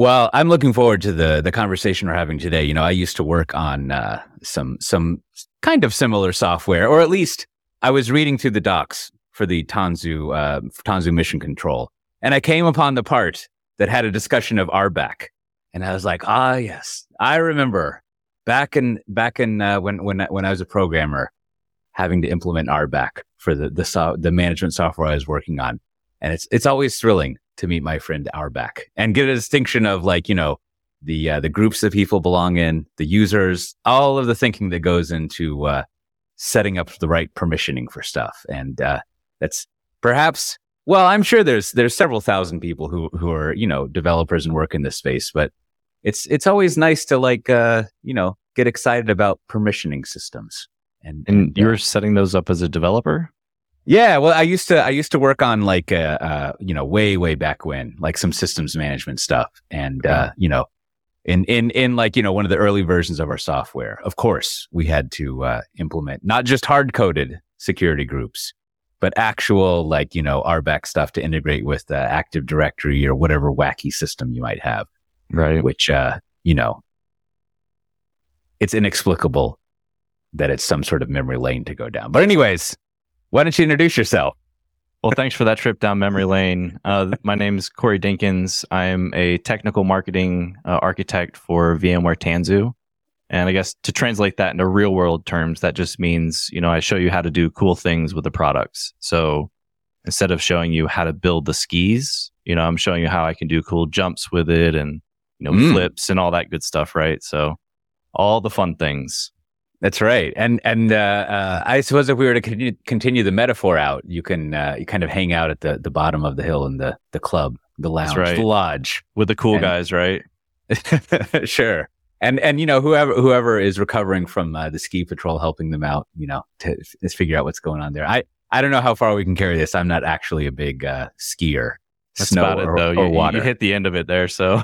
Well, I'm looking forward to the the conversation we're having today. You know, I used to work on uh, some some kind of similar software, or at least I was reading through the docs for the Tanzu uh, Tanzu mission control, and I came upon the part that had a discussion of RBAC, and I was like, ah, yes, I remember back in back in uh, when when when I was a programmer, having to implement RBAC for the the so- the management software I was working on, and it's it's always thrilling to meet my friend RBAC and get a distinction of like, you know, the, uh, the groups that people belong in, the users, all of the thinking that goes into, uh, setting up the right permissioning for stuff. And, uh, that's perhaps, well, I'm sure there's, there's several thousand people who, who are, you know, developers and work in this space, but it's, it's always nice to like, uh, you know, get excited about permissioning systems. And, and you're setting those up as a developer? Yeah, well, I used to I used to work on like uh, uh you know way way back when like some systems management stuff, and uh, you know, in in in like you know one of the early versions of our software. Of course, we had to uh, implement not just hard coded security groups, but actual like you know RBAC stuff to integrate with uh, Active Directory or whatever wacky system you might have. Right. Which uh you know, it's inexplicable that it's some sort of memory lane to go down. But anyways, why don't you introduce yourself? Well, thanks for that trip down memory lane. Uh, my name is Corey Dinkins. I'm a technical marketing uh, architect for VMware Tanzu. And I guess to translate that into real world terms, that just means, you know, I show you how to do cool things with the products. So instead of showing you how to build the skis, you know, I'm showing you how I can do cool jumps with it and, you know, mm. flips and all that good stuff, right? So all the fun things. That's right, and and uh, uh, I suppose if we were to continue, continue the metaphor out, you can uh, you kind of hang out at the, the bottom of the hill in the the club, the lounge, right. the lodge with the cool and, guys, right? sure, and and you know whoever whoever is recovering from uh, the ski patrol helping them out, you know, to, to figure out what's going on there. I I don't know how far we can carry this. I'm not actually a big uh, skier. That's snow about it, or, though. Or you, water. you hit the end of it there, so.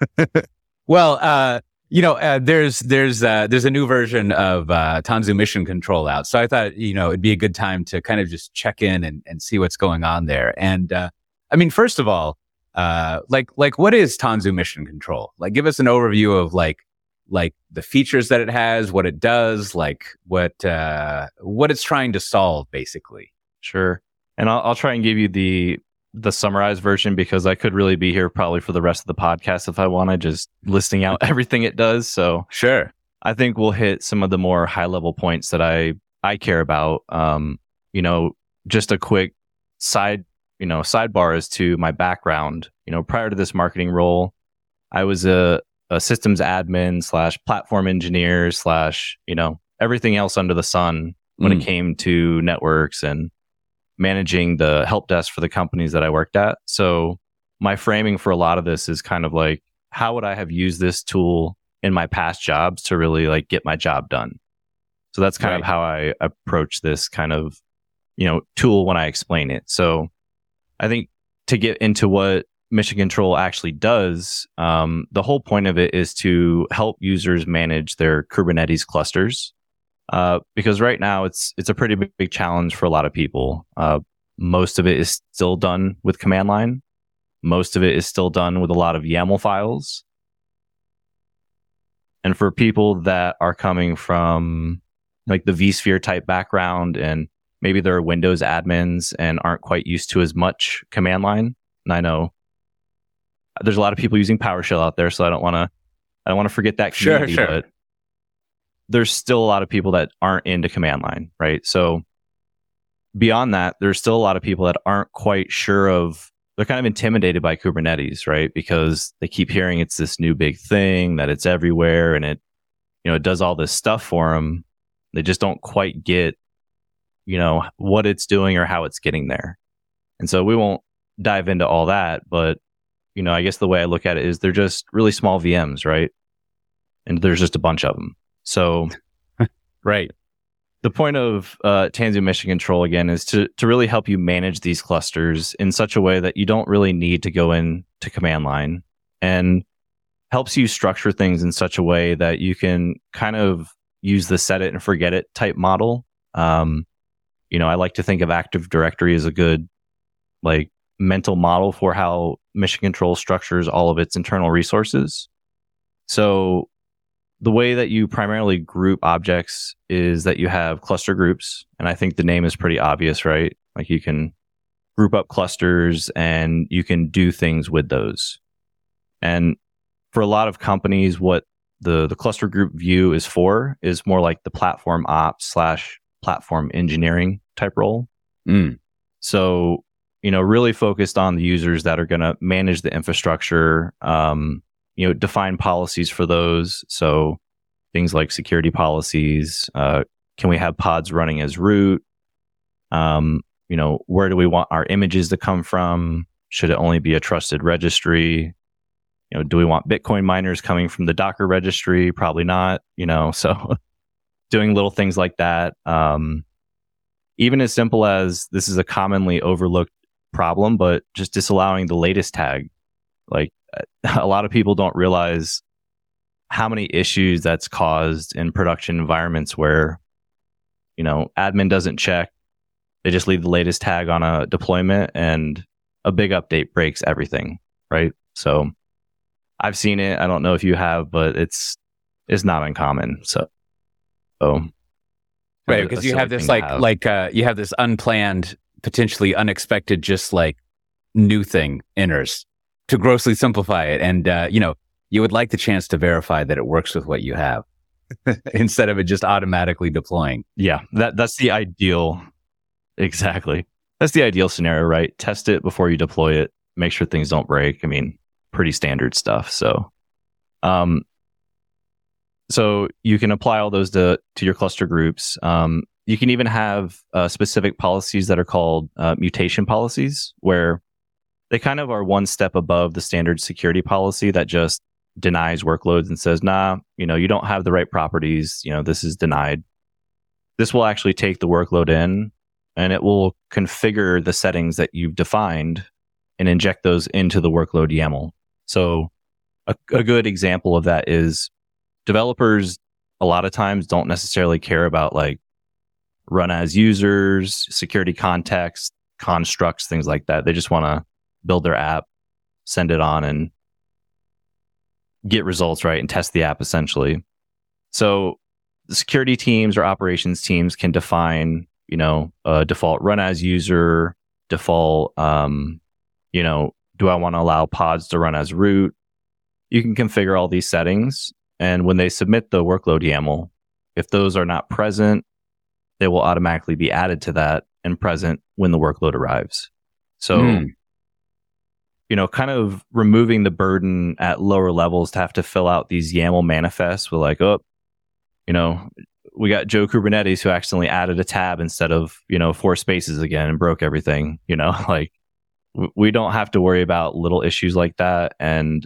well, uh, you know, uh, there's there's uh, there's a new version of uh, Tanzu Mission Control out, so I thought you know it'd be a good time to kind of just check in and, and see what's going on there. And uh, I mean, first of all, uh, like like what is Tanzu Mission Control? Like, give us an overview of like like the features that it has, what it does, like what uh, what it's trying to solve, basically. Sure, and I'll, I'll try and give you the the summarized version because I could really be here probably for the rest of the podcast if I wanted, just listing out everything it does. So sure, I think we'll hit some of the more high level points that I I care about. Um, you know, just a quick side you know sidebar as to my background. You know, prior to this marketing role, I was a, a systems admin slash platform engineer slash you know everything else under the sun when mm. it came to networks and managing the help desk for the companies that I worked at. So my framing for a lot of this is kind of like, how would I have used this tool in my past jobs to really like get my job done? So that's kind right. of how I approach this kind of, you know, tool when I explain it. So I think to get into what Mission Control actually does, um, the whole point of it is to help users manage their Kubernetes clusters. Uh, because right now it's it's a pretty big, big challenge for a lot of people. Uh, most of it is still done with command line. Most of it is still done with a lot of YAML files. And for people that are coming from like the vSphere type background and maybe they're Windows admins and aren't quite used to as much command line. And I know there's a lot of people using PowerShell out there, so I don't want to I don't want to forget that community. Sure, sure. But there's still a lot of people that aren't into command line, right? So beyond that, there's still a lot of people that aren't quite sure of they're kind of intimidated by Kubernetes, right? Because they keep hearing it's this new big thing that it's everywhere and it you know, it does all this stuff for them. They just don't quite get you know what it's doing or how it's getting there. And so we won't dive into all that, but you know, I guess the way I look at it is they're just really small VMs, right? And there's just a bunch of them. So, right. The point of uh, Tanzu Mission Control again is to to really help you manage these clusters in such a way that you don't really need to go in to command line and helps you structure things in such a way that you can kind of use the set it and forget it type model. Um, you know, I like to think of Active Directory as a good like mental model for how mission control structures all of its internal resources. So the way that you primarily group objects is that you have cluster groups. And I think the name is pretty obvious, right? Like you can group up clusters and you can do things with those. And for a lot of companies, what the, the cluster group view is for is more like the platform ops slash platform engineering type role. Mm. So, you know, really focused on the users that are going to manage the infrastructure, um, you know, define policies for those. So things like security policies. Uh, can we have pods running as root? Um, you know, where do we want our images to come from? Should it only be a trusted registry? You know, do we want Bitcoin miners coming from the Docker registry? Probably not, you know, so doing little things like that. Um, even as simple as this is a commonly overlooked problem, but just disallowing the latest tag. Like a lot of people don't realize how many issues that's caused in production environments where, you know, admin doesn't check. They just leave the latest tag on a deployment and a big update breaks everything. Right. So I've seen it. I don't know if you have, but it's, it's not uncommon. So, so right. Because you have this like, have. like, uh, you have this unplanned, potentially unexpected, just like new thing enters to grossly simplify it. And, uh, you know, you would like the chance to verify that it works with what you have instead of it just automatically deploying. Yeah, that that's the ideal. Exactly. That's the ideal scenario, right? Test it before you deploy it. Make sure things don't break. I mean, pretty standard stuff. So, um, so you can apply all those to to your cluster groups. Um, you can even have uh, specific policies that are called uh, mutation policies, where they kind of are one step above the standard security policy that just denies workloads and says, nah, you know, you don't have the right properties. You know, this is denied. This will actually take the workload in and it will configure the settings that you've defined and inject those into the workload YAML. So a, a good example of that is developers a lot of times don't necessarily care about like run as users, security context, constructs, things like that. They just want to build their app, send it on and get results right and test the app essentially. So security teams or operations teams can define, you know, a default run as user, default, um, you know, do I want to allow pods to run as root? You can configure all these settings. And when they submit the workload YAML, if those are not present, they will automatically be added to that and present when the workload arrives. So mm you know, kind of removing the burden at lower levels to have to fill out these YAML manifests with like, oh, you know, we got Joe Kubernetes who accidentally added a tab instead of, you know, four spaces again and broke everything, you know, like we don't have to worry about little issues like that. And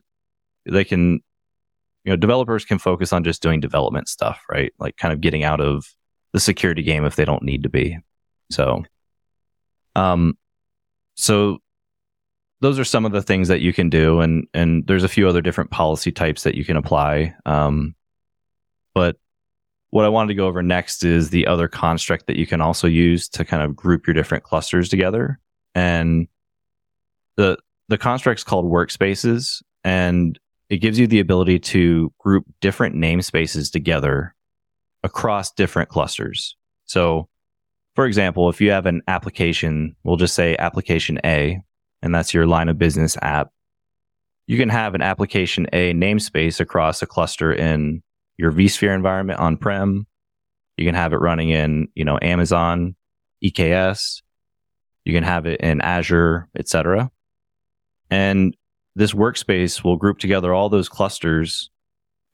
they can, you know, developers can focus on just doing development stuff, right? Like kind of getting out of the security game if they don't need to be. So, um, so those are some of the things that you can do, and and there's a few other different policy types that you can apply. Um, but what I wanted to go over next is the other construct that you can also use to kind of group your different clusters together, and the the construct's called workspaces, and it gives you the ability to group different namespaces together across different clusters. So, for example, if you have an application, we'll just say application A, and that's your line of business app. You can have an application A namespace across a cluster in your vSphere environment on prem. You can have it running in, you know, Amazon, EKS. You can have it in Azure, etc. And this workspace will group together all those clusters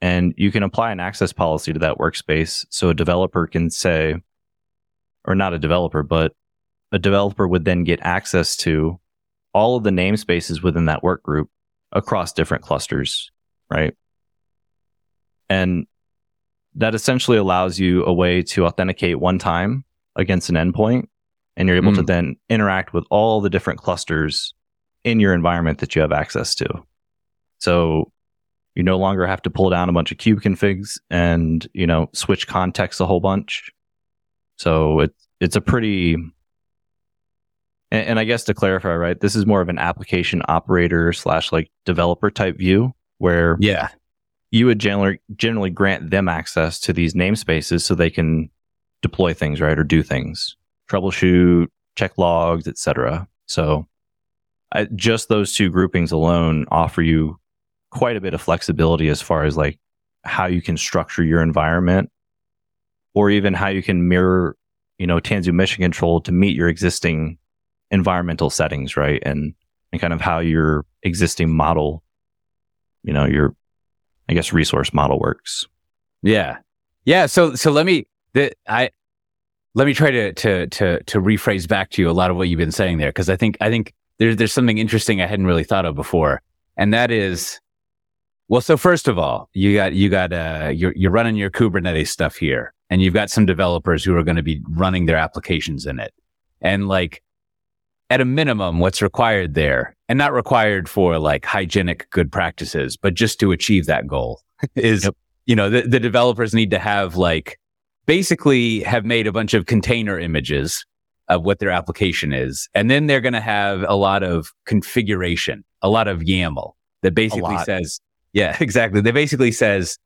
and you can apply an access policy to that workspace. So a developer can say, or not a developer, but a developer would then get access to all of the namespaces within that work group across different clusters, right? And that essentially allows you a way to authenticate one time against an endpoint. And you're able mm. to then interact with all the different clusters in your environment that you have access to. So you no longer have to pull down a bunch of kube configs and, you know, switch context a whole bunch. So it, it's a pretty And, and I guess to clarify, right, this is more of an application operator slash like developer type view where Yeah. you would generally generally grant them access to these namespaces so they can deploy things, right, or do things, troubleshoot, check logs, etc. So, I, just those two groupings alone offer you quite a bit of flexibility as far as like how you can structure your environment, or even how you can mirror, you know, Tanzu mission control to meet your existing environmental settings, right, and and kind of how your existing model, you know, your I guess resource model works. Yeah. Yeah. So so let me the I let me try to to to to rephrase back to you a lot of what you've been saying there because I think I think there's there's something interesting I hadn't really thought of before, and that is, well, so first of all, you got you got uh you're you're running your Kubernetes stuff here, and you've got some developers who are going to be running their applications in it, and like at a minimum, what's required there, and not required for like hygienic good practices, but just to achieve that goal is, Yep. you know, the, the developers need to have like basically have made a bunch of container images of what their application is. And then they're going to have a lot of configuration, a lot of YAML that basically says, yeah, exactly. That basically says,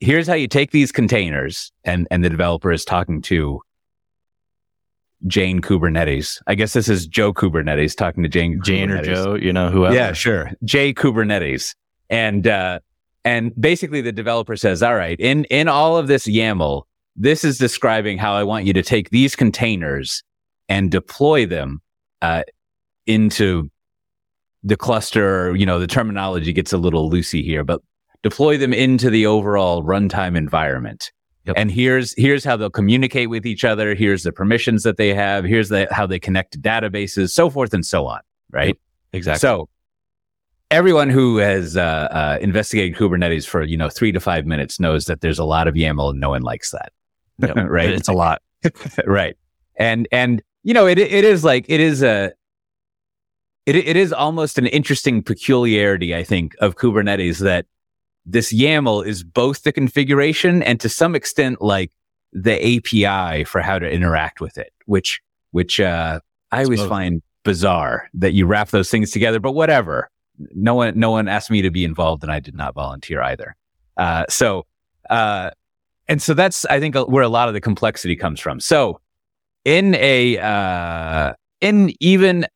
here's how you take these containers and, and the developer is talking to Jane Kubernetes. I guess this is Joe Kubernetes talking to Jane. Jane or Joe, you know, whoever. Yeah, sure. Jay Kubernetes. And uh and basically the developer says, all right, in in all of this YAML, this is describing how I want you to take these containers and deploy them uh into the cluster, you know, the terminology gets a little loosey here, but deploy them into the overall runtime environment. Yep. And here's here's how they'll communicate with each other, here's the permissions that they have, here's the how they connect to databases, so forth and so on, right? exactly. So everyone who has uh, uh, investigated Kubernetes for you know three to five minutes knows that there's a lot of YAML and no one likes that, Yep. right? It's a lot. right? And and you know it it is like it is a it it is almost an interesting peculiarity I think of Kubernetes that this YAML is both the configuration and to some extent like the API for how to interact with it, which which uh, I always both. find bizarre that you wrap those things together. But whatever, no one no one asked me to be involved, and I did not volunteer either. Uh, so uh, and so that's I think where a lot of the complexity comes from. So in a uh, in even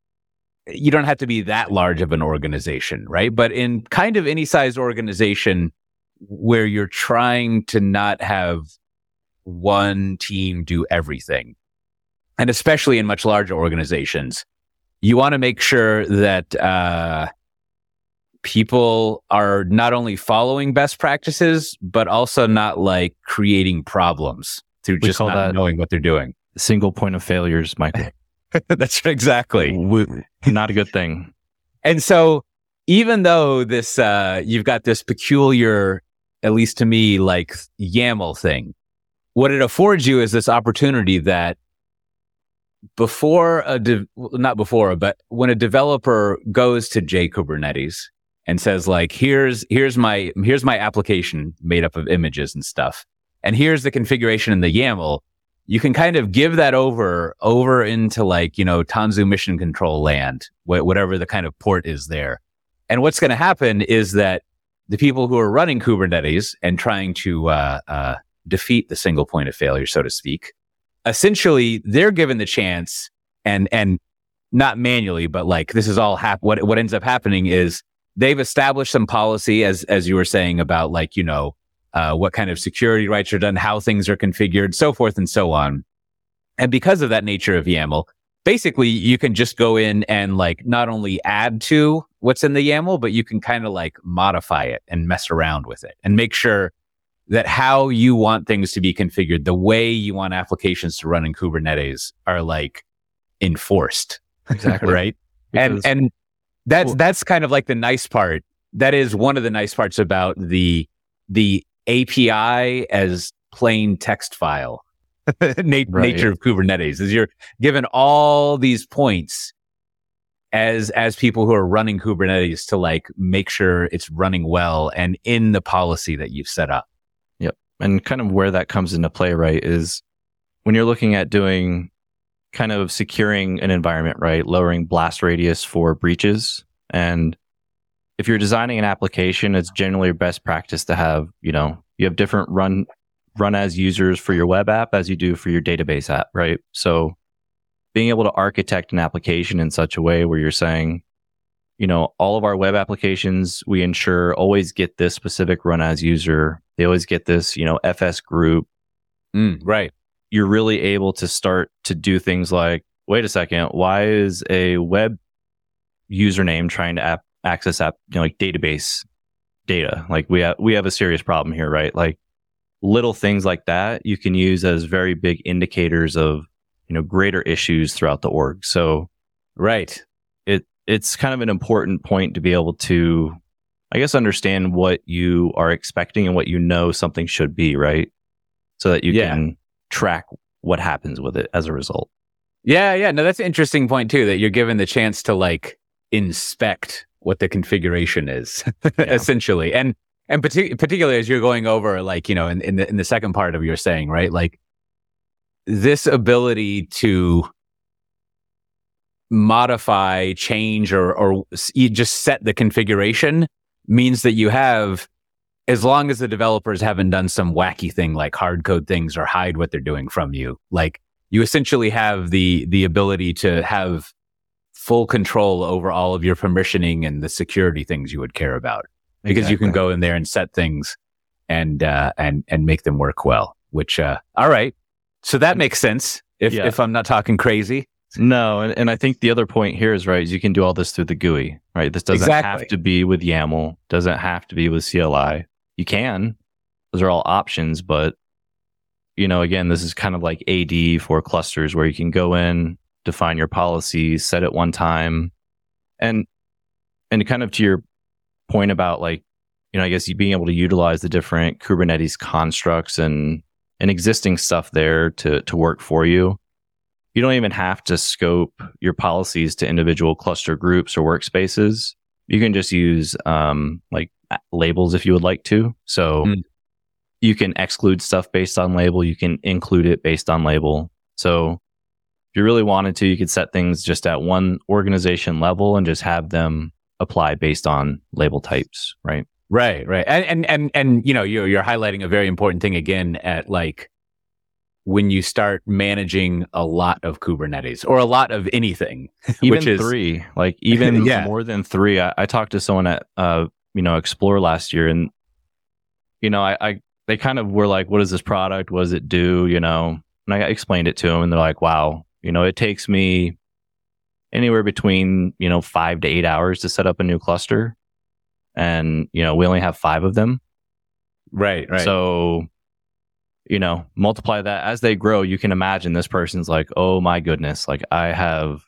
you don't have to be that large of an organization, right? But in kind of any size organization where you're trying to not have one team do everything, and especially in much larger organizations, you want to make sure that uh, people are not only following best practices, but also not like creating problems through We just not knowing what they're doing. Single point of failures, Michael. That's exactly. Not a good thing. And so even though this, uh, you've got this peculiar, at least to me, like YAML thing, what it affords you is this opportunity that before a, de- not before, but when a developer goes to J Kubernetes and says like, here's, here's my, here's my application made up of images and stuff. And here's the configuration in the YAML. You can kind of give that over, over into like, you know, Tanzu mission control land, wh- whatever the kind of port is there. And what's going to happen is that the people who are running Kubernetes and trying to, uh, uh, defeat the single point of failure, so to speak, essentially they're given the chance and, and not manually, but like this is all hap- what, what ends up happening is they've established some policy as, as you were saying about like, you know, uh, what kind of security rights are done, how things are configured, so forth and so on. And because of that nature of YAML, basically you can just go in and like not only add to what's in the YAML, but you can kind of like modify it and mess around with it and make sure that how you want things to be configured, the way you want applications to run in Kubernetes are like enforced. Exactly. right. And, Because- and that's, Well- that's kind of like the nice part. That is one of the nice parts about the, the API as plain text file Right. nature of Kubernetes is you're given all these points as as people who are running Kubernetes to like make sure it's running well and in the policy that you've set up. Yep. And kind of where that comes into play, right, is when you're looking at doing kind of securing an environment, right? Lowering blast radius for breaches. And if you're designing an application, it's generally your best practice to have, you know, you have different run run as users for your web app as you do for your database app, right? So being able to architect an application in such a way where you're saying, you know, all of our web applications, we ensure always get this specific run as user. They always get this, you know, FS group. Mm, right. You're really able to start to do things like, wait a second, why is a web username trying to app, access app, you know, like database data? Like we have, we have a serious problem here, right? Like little things like that you can use as very big indicators of, you know, greater issues throughout the org. So, right It, it's kind of an important point to be able to, I guess, understand what you are expecting and what you know something should be, right? So that you yeah. can track what happens with it as a result. Yeah, yeah. No, that's an interesting point too, that you're given the chance to like inspect what the configuration is, essentially. And and partic- particularly as you're going over, like, you know, in, in the in the second part of your saying, right? Like this ability to modify, change, or or you just set the configuration means that you have, as long as the developers haven't done some wacky thing like hard code things or hide what they're doing from you, like you essentially have the the ability to have full control over all of your permissioning and the security things you would care about because exactly. you can go in there and set things and uh, and and make them work well. Which uh, all right, so that makes sense if yeah. if I'm not talking crazy. No, and, and I think the other point here is right. Is you can do all this through the GUI, right? This doesn't exactly. have to be with YAML. Doesn't have to be with CLI. You can. Those are all options, but you know, again, this is kind of like AD for clusters where you can go in, define your policies, set it one time, and and kind of to your point about like, you know, I guess you being able to utilize the different Kubernetes constructs and and existing stuff there to to work for you you don't even have to scope your policies to individual cluster groups or workspaces. You can just use um, like labels if you would like to. So mm. you can exclude stuff based on label. You can include it based on label. So if you really wanted to, you could set things just at one organization level and just have them apply based on label types, right? Right, right. And and and, and you know, you're you're highlighting a very important thing again at like when you start managing a lot of Kubernetes or a lot of anything, even is, three, like even yeah. more than three. I, I, talked to someone at, uh, you know, Explore last year and, you know, I, I, they kind of were like, what is this product? What does it do? You know, and I explained it to them and they're like, wow, you know, it takes me anywhere between, you know, five to eight hours to set up a new cluster. And, you know, we only have five of them. Right, right. So you know, multiply that as they grow, you can imagine this person's like, oh my goodness, like I have,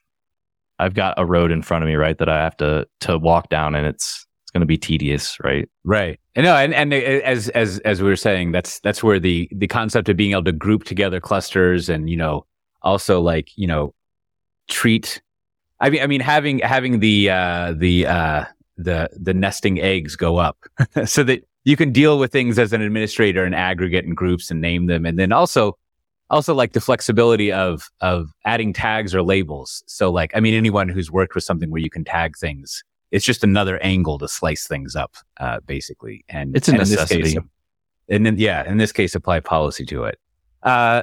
I've got a road in front of me, right, that I have to to walk down, and it's it's going to be tedious, right? Right. And no, and and uh, as as as we were saying, that's that's where the the concept of being able to group together clusters and you know also like you know treat. I mean, I mean having having the uh, the uh, the the nesting eggs go up so that you can deal with things as an administrator and aggregate and groups and name them. And then also, also like the flexibility of, of adding tags or labels. So like, I mean, anyone who's worked with something where you can tag things, it's just another angle to slice things up, uh, basically. And it's a and necessity. In this case, and then, yeah, in this case, apply policy to it. Uh,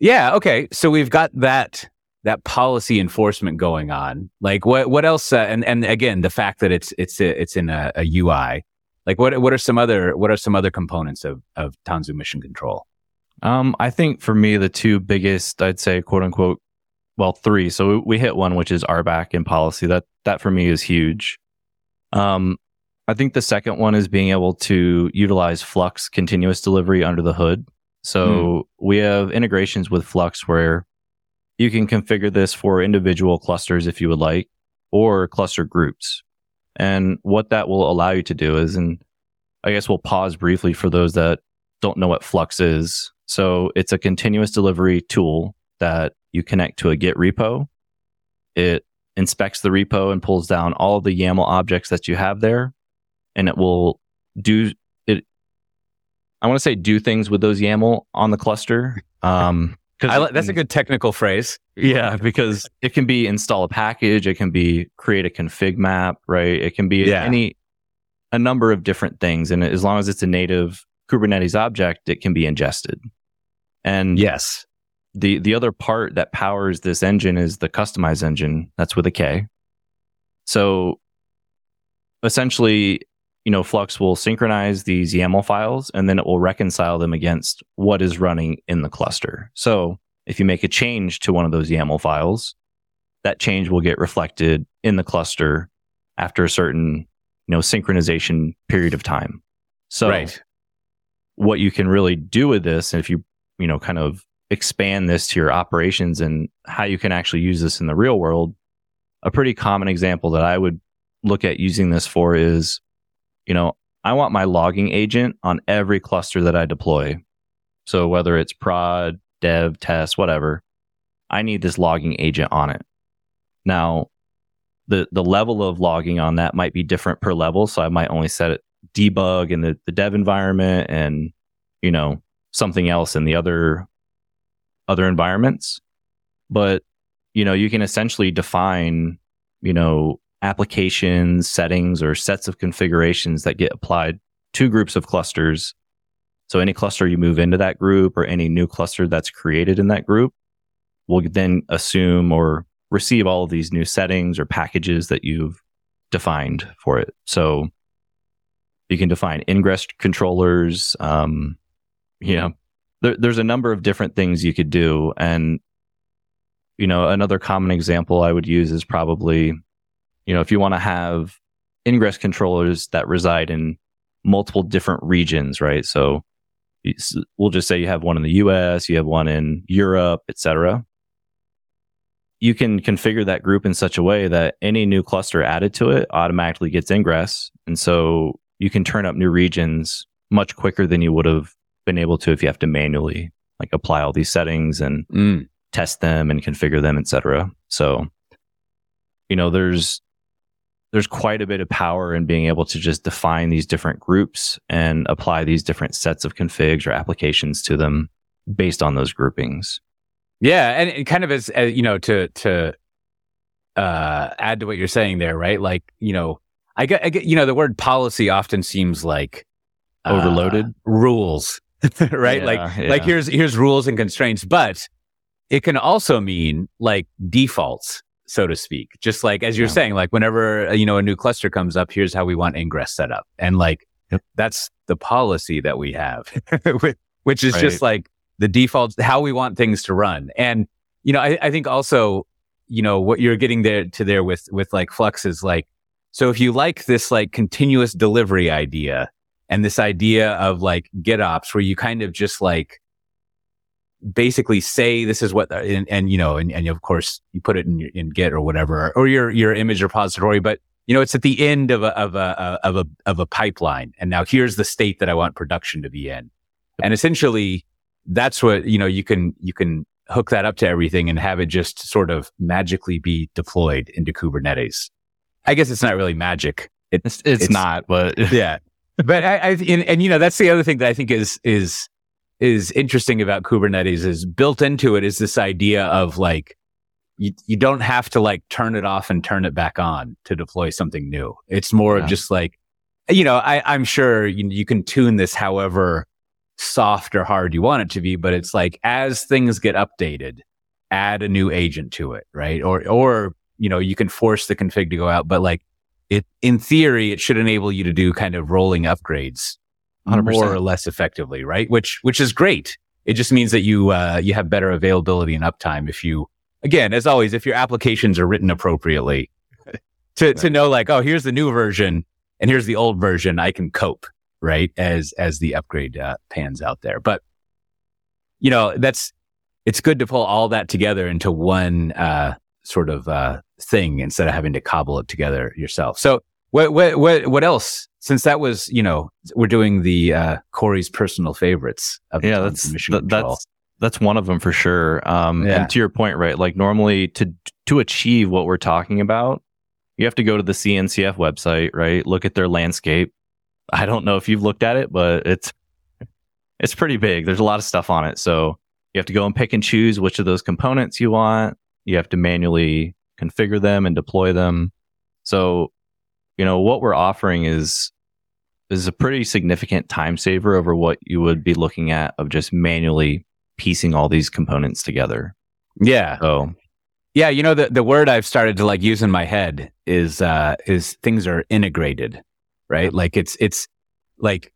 yeah. Okay. So we've got that, that policy enforcement going on. Like what, what else? Uh, and, and again, the fact that it's, it's, a, it's in a, a UI like what what are some other what are some other components of of Tanzu Mission Control? Um, I think for me the two biggest, I'd say, quote unquote, well, three. So we hit one, which is RBAC and policy. That that for me is huge. Um, I think the second one is being able to utilize Flux continuous delivery under the hood. So mm. we have integrations with Flux where you can configure this for individual clusters if you would like, or cluster groups. And what that will allow you to do is, and I guess we'll pause briefly for those that don't know what Flux is. So it's a continuous delivery tool that you connect to a Git repo. It inspects the repo and pulls down all the YAML objects that you have there. And it will do. I want to say do things with those YAML on the cluster. Um, I, that's a good technical phrase. Yeah, because it can be install a package, it can be create a config map, right? It can be Yeah. any a number of different things, and as long as it's a native Kubernetes object, it can be ingested. And Yes. the the other part that powers this engine is the Kustomize engine. That's with a K. So essentially, you know, Flux will synchronize these YAML files and then it will reconcile them against what is running in the cluster. So if you make a change to one of those YAML files, that change will get reflected in the cluster after a certain, you know, synchronization period of time. So right. what you can really do with this, if you, you know, kind of expand this to your operations and how you can actually use this in the real world, a pretty common example that I would look at using this for is, you know, I want my logging agent on every cluster that I deploy. So whether it's prod, dev, test, whatever, I need this logging agent on it. Now, the the level of logging on that might be different per level. So I might only set it debug in the, the dev environment and, you know, something else in the other other environments. But, you know, you can essentially define, you know, applications, settings, or sets of configurations that get applied to groups of clusters. So any cluster you move into that group or any new cluster that's created in that group will then assume or receive all of these new settings or packages that you've defined for it. So you can define ingress controllers. Um, you know, there, there's a number of different things you could do. And, you know, another common example I would use is probably, you know, if you want to have ingress controllers that reside in multiple different regions, right? So we'll just say you have one in the US, you have one in Europe, et cetera. You can configure that group in such a way that any new cluster added to it automatically gets ingress. And so you can turn up new regions much quicker than you would have been able to if you have to manually like apply all these settings and Mm. test them and configure them, etc. So, you know, there's there's quite a bit of power in being able to just define these different groups and apply these different sets of configs or applications to them based on those groupings. Yeah, and kind of as, as you know to to uh, add to what you're saying there, right? Like you know, I get, I get you know, the word policy often seems like uh, Overloaded? rules, right? Yeah, like yeah. like here's here's rules and constraints, but it can also mean like defaults, so to speak. Just like as you're Yeah. saying, like whenever uh, you know a new cluster comes up, here's how we want ingress set up, and like Yep. that's the policy that we have, which- which is just like the default, how we want things to run. And, you know, I, I think also, you know, what you're getting there to there with, with like Flux is like, so if you like this like continuous delivery idea and this idea of like GitOps where you kind of just like basically say this is what, and, and you know, and, and of course you put it in, your- in Git or whatever, or your, your image repository, but you know, it's at the end of a, of a, uh, of a, of a pipeline. And now here's the state that I want production to be in. And essentially that's what, you know, you can, you can hook that up to everything and have it just sort of magically be deployed into Kubernetes. I guess it's not really magic. It, It's, it's, It's- not, but yeah. But I, I and, and, you know, that's the other thing that I think is, is, is interesting about Kubernetes is built into it is this idea of like, you, you don't have to like turn it off and turn it back on to deploy something new. It's more Yeah. of just like, you know, I, I'm sure you, you can tune this however soft or hard you want it to be, but it's like as things get updated, add a new agent to it, right? Or, or, you know, you can force the config to go out, but like it, in theory, it should enable you to do kind of rolling upgrades 100%. more or less effectively, right? Which, which is great. It just means that you, uh, you have better availability and uptime if you, again, as always, if your applications are written appropriately to, to know like, oh, here's the new version and here's the old version, I can cope, right? As, as the upgrade, uh, pans out there. But, you know, that's, it's good to pull all that together into one, uh, sort of, uh, thing instead of having to cobble it together yourself. So what, what, what, what else? Since that was, you know, we're doing the, uh, Corey's personal favorites of yeah, that's of mission that- control. that's that's one of them for sure. Um, Yeah. And to your point, right? Like normally to to achieve what we're talking about, you have to go to the CNCF website, right? Look at their landscape. I don't know if you've looked at it, but it's it's pretty big. There's a lot of stuff on it. So you have to go and pick and choose which of those components you want. You have to manually configure them and deploy them. So, you know, what we're offering is is a pretty significant time saver over what you would be looking at of just manually piecing all these components together. Yeah. So, yeah, you know the the word I've started to like use in my head is uh is things are integrated, right? Like it's it's like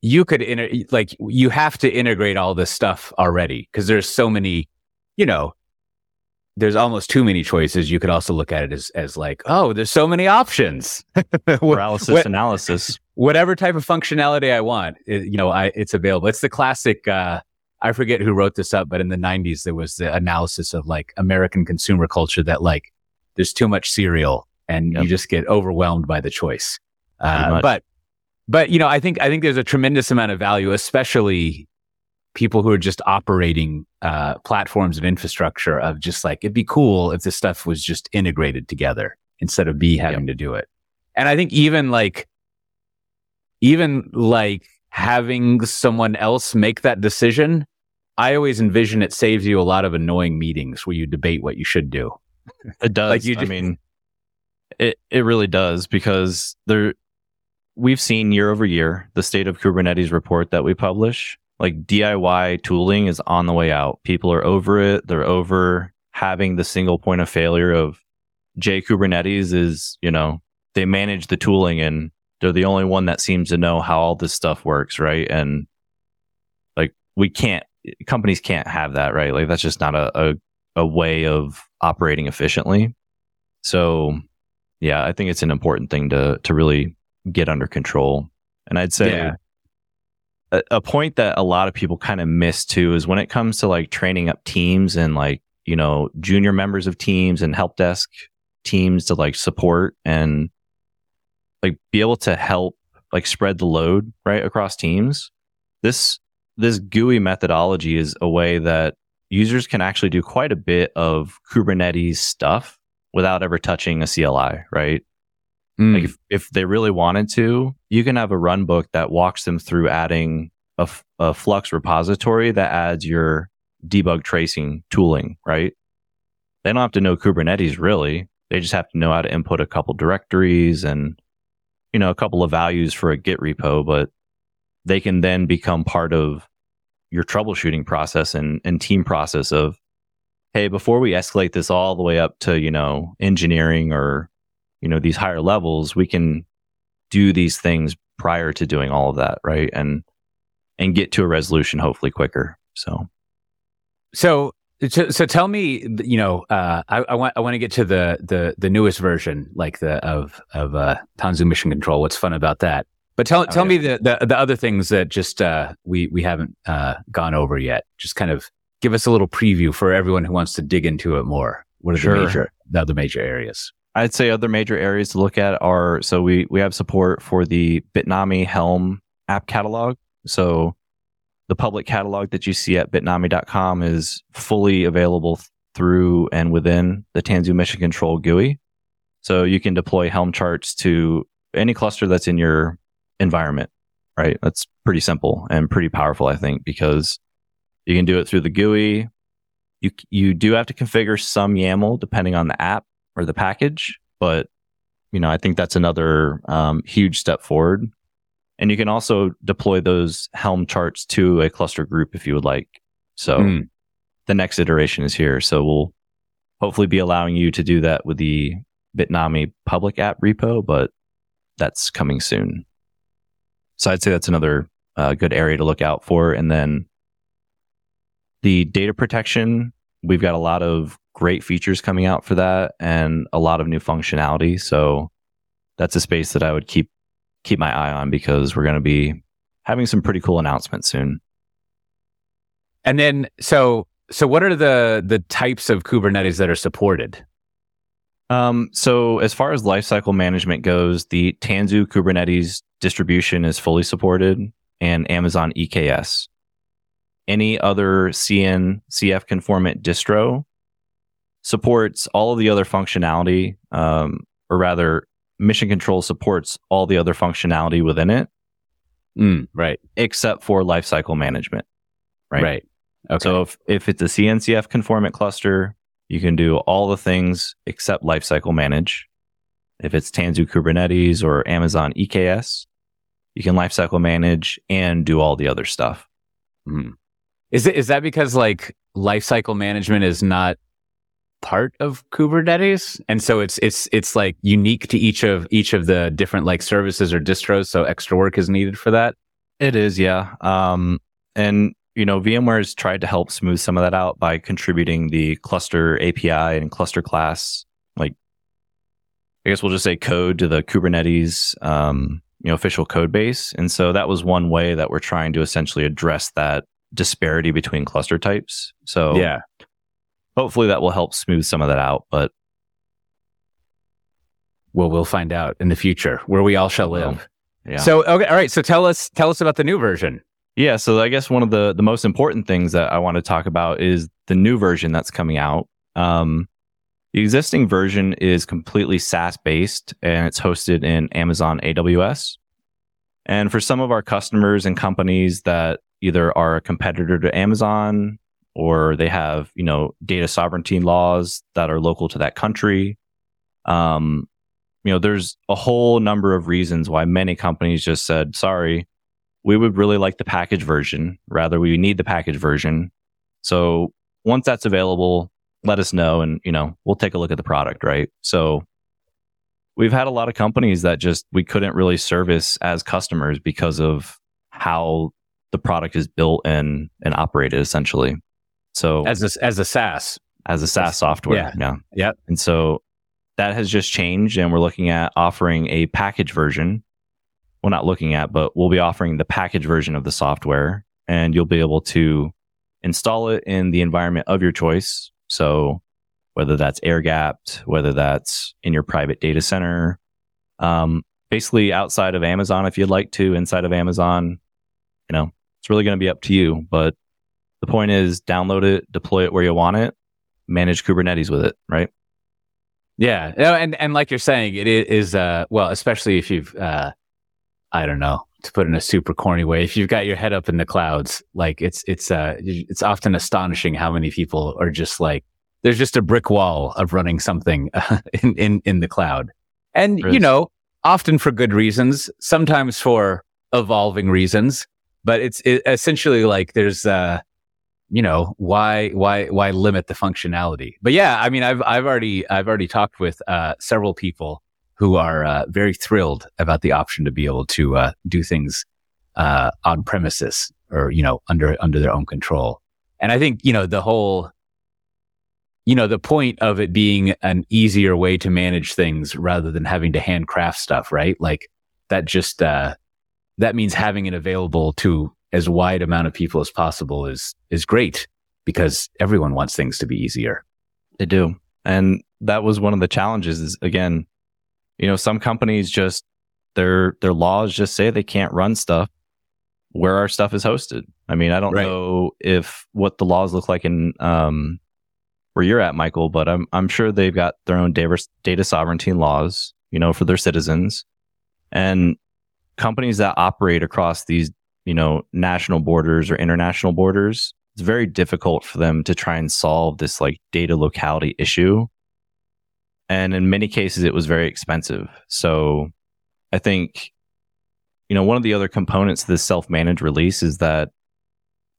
you could inter- like you have to integrate all this stuff already because there's so many, you know, there's almost too many choices. You could also look at it as as like, oh, there's so many options. paralysis what- analysis. Whatever type of functionality I want, it, you know, I, it's available. It's the classic. Uh, I forget who wrote this up, but in the '90s there was the analysis of like American consumer culture that like there's too much cereal and Yep. you just get overwhelmed by the choice. Uh, but but you know, I think I think there's a tremendous amount of value, especially people who are just operating uh, platforms of infrastructure of just like it'd be cool if this stuff was just integrated together instead of me having to do it. And I think even like even like having someone else make that decision, I always envision it saves you a lot of annoying meetings where you debate what you should do. It does. Like you I mean, it it really does because there we've seen year over year the state of Kubernetes report that we publish. Like DIY tooling is on the way out. People are over it. They're over having the single point of failure of J Kubernetes is, you know, they manage the tooling and they're the only one that seems to know how all this stuff works, right? And like we can't companies can't have that, right? Like that's just not a, a a way of operating efficiently. So, yeah, I think it's an important thing to to really get under control. And I'd say Yeah. A, a point that a lot of people kind of miss too is when it comes to like training up teams and like you know junior members of teams and help desk teams to like support and like be able to help like spread the load right across teams. This this GUI methodology is a way that users can actually do quite a bit of Kubernetes stuff without ever touching a CLI, right? Mm. Like if, if they really wanted to, you can have a run book that walks them through adding a, f- a Flux repository that adds your debug tracing tooling, right? They don't have to know Kubernetes really. They just have to know how to input a couple directories and, you know, a couple of values for a Git repo, but they can then become part of your troubleshooting process and, and team process of, hey, before we escalate this all the way up to, you know, engineering or you know these higher levels we can do these things prior to doing all of that right and and get to a resolution hopefully quicker so So, so, so tell me, you know, uh, I, I want, I want to get to the, the, the newest version, like the, of, of, uh, Tanzu Mission Control. What's fun about that? But tell, tell yeah. me the, the, the other things that just, uh, we, we haven't, uh, gone over yet. Just kind of give us a little preview for everyone who wants to dig into it more. What are Sure. the major, the other major areas? I'd say other major areas to look at are so we we have support for the bitnami helm app catalog. So the public catalog that you see at bitnami.com is fully available through and within the tanzu mission control gui. So you can deploy helm charts to any cluster that's in your environment right? That's pretty simple and pretty powerful i think because you can do it through the gui. You you do have to configure some yaml depending on the app or the package but you know i think that's another um, huge step forward. And you can also deploy those helm charts to a cluster group if you would like. So Mm. the next iteration is here. So we'll hopefully be allowing you to do that with the bitnami public app repo but that's coming soon. So i'd say that's another uh, good area to look out for. And then the data protection we've got a lot of great features coming out for that and a lot of new functionality so that's a space that i would keep keep my eye on because we're going to be having some pretty cool announcements soon And then, so, so what are the, the types of Kubernetes that are supported? Um, so as far as lifecycle management goes, the Tanzu Kubernetes distribution is fully supported and Amazon EKS. Any other CN CF conformant distro supports all of the other functionality, um, or rather, Mission Control supports all the other functionality within it, Mm, right. except for lifecycle management. Right. Right. Okay. So if, if it's a CNCF conformant cluster, you can do all the things except lifecycle manage. If it's Tanzu Kubernetes or Amazon EKS, you can lifecycle manage and do all the other stuff. Mhm. Is it is that because like lifecycle management is not part of Kubernetes, and so it's it's it's like unique to each of each of the different like services or distros, so extra work is needed for that. It is, yeah. Um, and you know, VMware has tried to help smooth some of that out by contributing the cluster API and cluster class, like I guess we'll just say code to the Kubernetes, um, you know, official code base. And so that was one way that we're trying to essentially address that disparity between cluster types. So Yeah. Hopefully that will help smooth some of that out. But Well, we'll find out in the future where we all shall live. yeah. So okay, all right. So tell us tell us about the new version. Yeah, so I guess one of the the most important things that I want to talk about is the new version that's coming out. Um, the existing version is completely SaaS based and it's hosted in Amazon AWS. And for some of our customers and companies that either are a competitor to Amazon or they have, you know, data sovereignty laws that are local to that country, um, you know, there's a whole number of reasons why many companies just said, sorry, we would really like the package version. Rather, we need the package version. So once that's available, let us know and, you know, we'll take a look at the product, right? So we've had a lot of companies that just we couldn't really service as customers because of how the product is built and and operated essentially. So As a, as a SaaS. as a SaaS software. yeah. Yeah. Yep. And so that has just changed and we're looking at offering a package version. Well, not looking at, but we'll be offering the package version of the software and you'll be able to install it in the environment of your choice. So whether that's air gapped, whether that's in your private data center, um, basically outside of Amazon, if you'd like to, inside of Amazon, you know, it's really going to be up to you. But the point is download it, deploy it where you want it, manage Kubernetes with it, right? Yeah. No, and and like you're saying, it is uh well, especially if you've uh I don't know, to put in a super corny way, if you've got your head up in the clouds, like it's it's uh it's often astonishing how many people are just like there's just a brick wall of running something in in in the cloud. And you know, often for good reasons, sometimes for evolving reasons, but it's it, essentially like there's uh you know why why why limit the functionality? But yeah i mean i've i've already i've already talked with uh several people who are uh, very thrilled about the option to be able to uh, do things uh on premises or you know under under their own control. And i think you know the whole you know the point of it being an easier way to manage things rather than having to handcraft stuff right? Like that just uh that means having it available to as wide amount of people as possible is is great because everyone wants things to be easier. They do. And that was one of the challenges is again, you know, some companies just their their laws just say they can't run stuff where our stuff is hosted. I mean, I don't Right. know if what the laws look like in um where you're at, Michael, but I'm I'm sure they've got their own data data sovereignty laws, you know, for their citizens. And companies that operate across these, you know, national borders or international borders, it's very difficult for them to try and solve this like data locality issue. And in many cases, it was very expensive. So I think, you know, one of the other components of this self managed release is that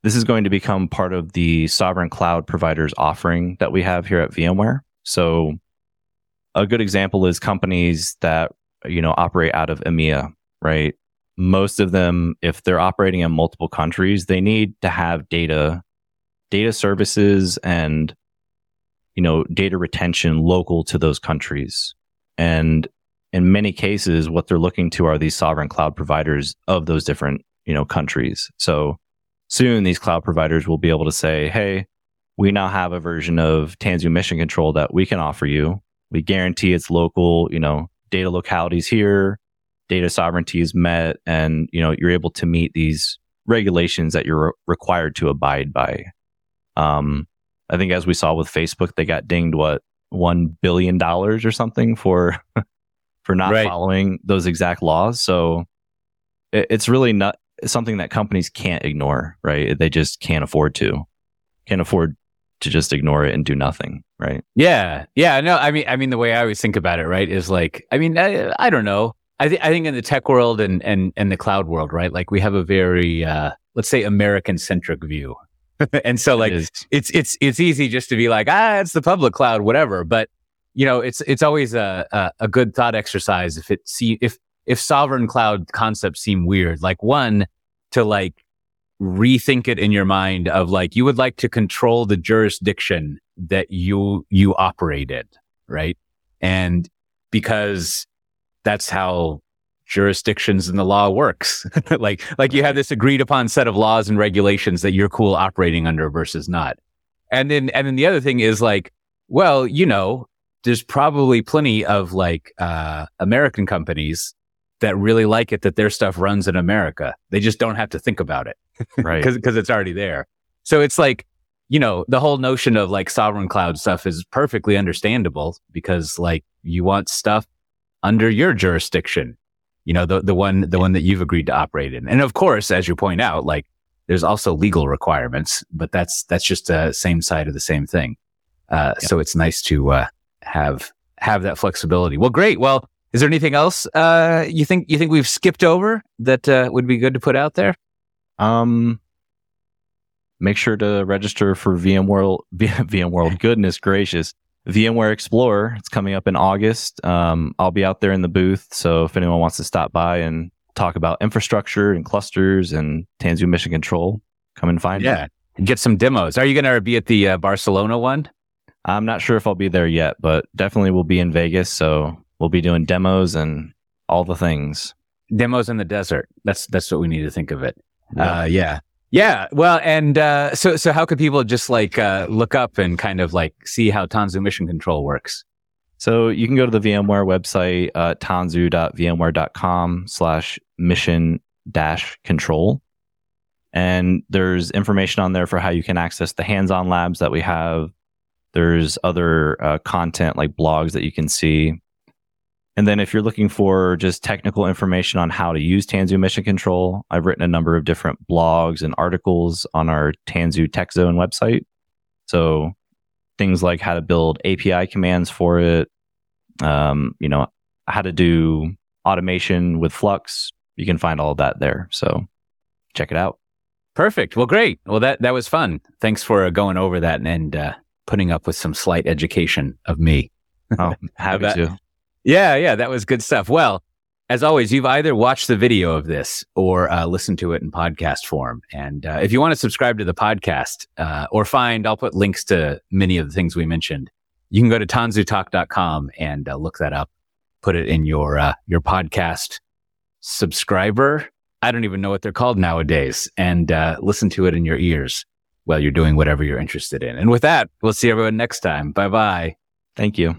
this is going to become part of the sovereign cloud providers offering that we have here at VMware. So a good example is companies that, you know, operate out of EMEA, right? Most of them, if they're operating in multiple countries, they need to have data, data services and, you know, data retention local to those countries. And in many cases, what they're looking to are these sovereign cloud providers of those different, you know, countries. So soon these cloud providers will be able to say, Hey, we now have a version of Tanzu mission control that we can offer you. We guarantee it's local, you know, data localities here, data sovereignty is met, and, you know, you're able to meet these regulations that you're required to abide by. Um, I think as we saw with Facebook, they got dinged what one billion dollars or something for for not Right. following those exact laws. So it, it's really not something that companies can't ignore, right? They just can't afford to. can't afford to just ignore it and do nothing, right? Yeah, yeah. No, I mean, I mean, the way I always think about it, right, is like, I mean, I, I don't know. I, th- I think in the tech world and and and the cloud world, right, like we have a very, uh, let's say, American centric view, and so like It it's it's it's easy just to be like, ah, it's the public cloud, whatever. But you know, it's it's always a a, a good thought exercise if it see if if sovereign cloud concepts seem weird. Like one to like rethink it in your mind of like you would like to control the jurisdiction that you you operate in, right? And because that's how jurisdictions and the law works. like like you have this agreed upon set of laws and regulations that you're cool operating under versus not. And then and then the other thing is like, well, you know, there's probably plenty of like uh American companies that really like it that their stuff runs in America. They just don't have to think about it Right. because because it's already there. So it's like, you know, the whole notion of like sovereign cloud stuff is perfectly understandable because like you want stuff under your jurisdiction, you know, the the one the one that you've agreed to operate in. And of course, as you point out, like there's also legal requirements, but that's that's just the same side of the same thing. Uh, So it's nice to uh, have have that flexibility. Well, great. Well, is there anything else uh, you think you think we've skipped over that uh, would be good to put out there? Um, make sure to register for VMworld. VMworld, goodness gracious, VMware Explorer. It's coming up in August. Um, I'll be out there in the booth, so if anyone wants to stop by and talk about infrastructure and clusters and Tanzu Mission Control, come and find me. Yeah. Get some demos. Are you going to be at the uh, Barcelona one? I'm not sure if I'll be there yet, but definitely we'll be in Vegas, so we'll be doing demos and all the things. Demos in the desert. That's that's what we need to think of it. Yeah. Uh, yeah. Yeah. Well, and uh, so so how could people just like uh, look up and kind of like see how Tanzu Mission Control works? So you can go to the VMware website, uh, tanzu.vmware.com slash mission dash control. And there's information on there for how you can access the hands-on labs that we have. There's other uh, content like blogs that you can see. And then if you're looking for just technical information on how to use Tanzu Mission Control, I've written a number of different blogs and articles on our Tanzu Tech Zone website. So things like how to build API commands for it, um, you know, how to do automation with Flux. You can find all of that there. So check it out. Perfect. Well, great. Well, that that was fun. Thanks for uh, going over that and, and uh, putting up with some slight education of me. Oh, happy bet. to. Yeah, yeah, that was good stuff. Well, as always, you've either watched the video of this or uh, listened to it in podcast form. And uh, if you want to subscribe to the podcast uh, or find, I'll put links to many of the things we mentioned. You can go to tanzutalk.com and uh, look that up. Put it in your uh, your podcast subscriber. I don't even know what they're called nowadays, and uh, listen to it in your ears while you're doing whatever you're interested in. And with that, we'll see everyone next time. Bye bye. Thank you.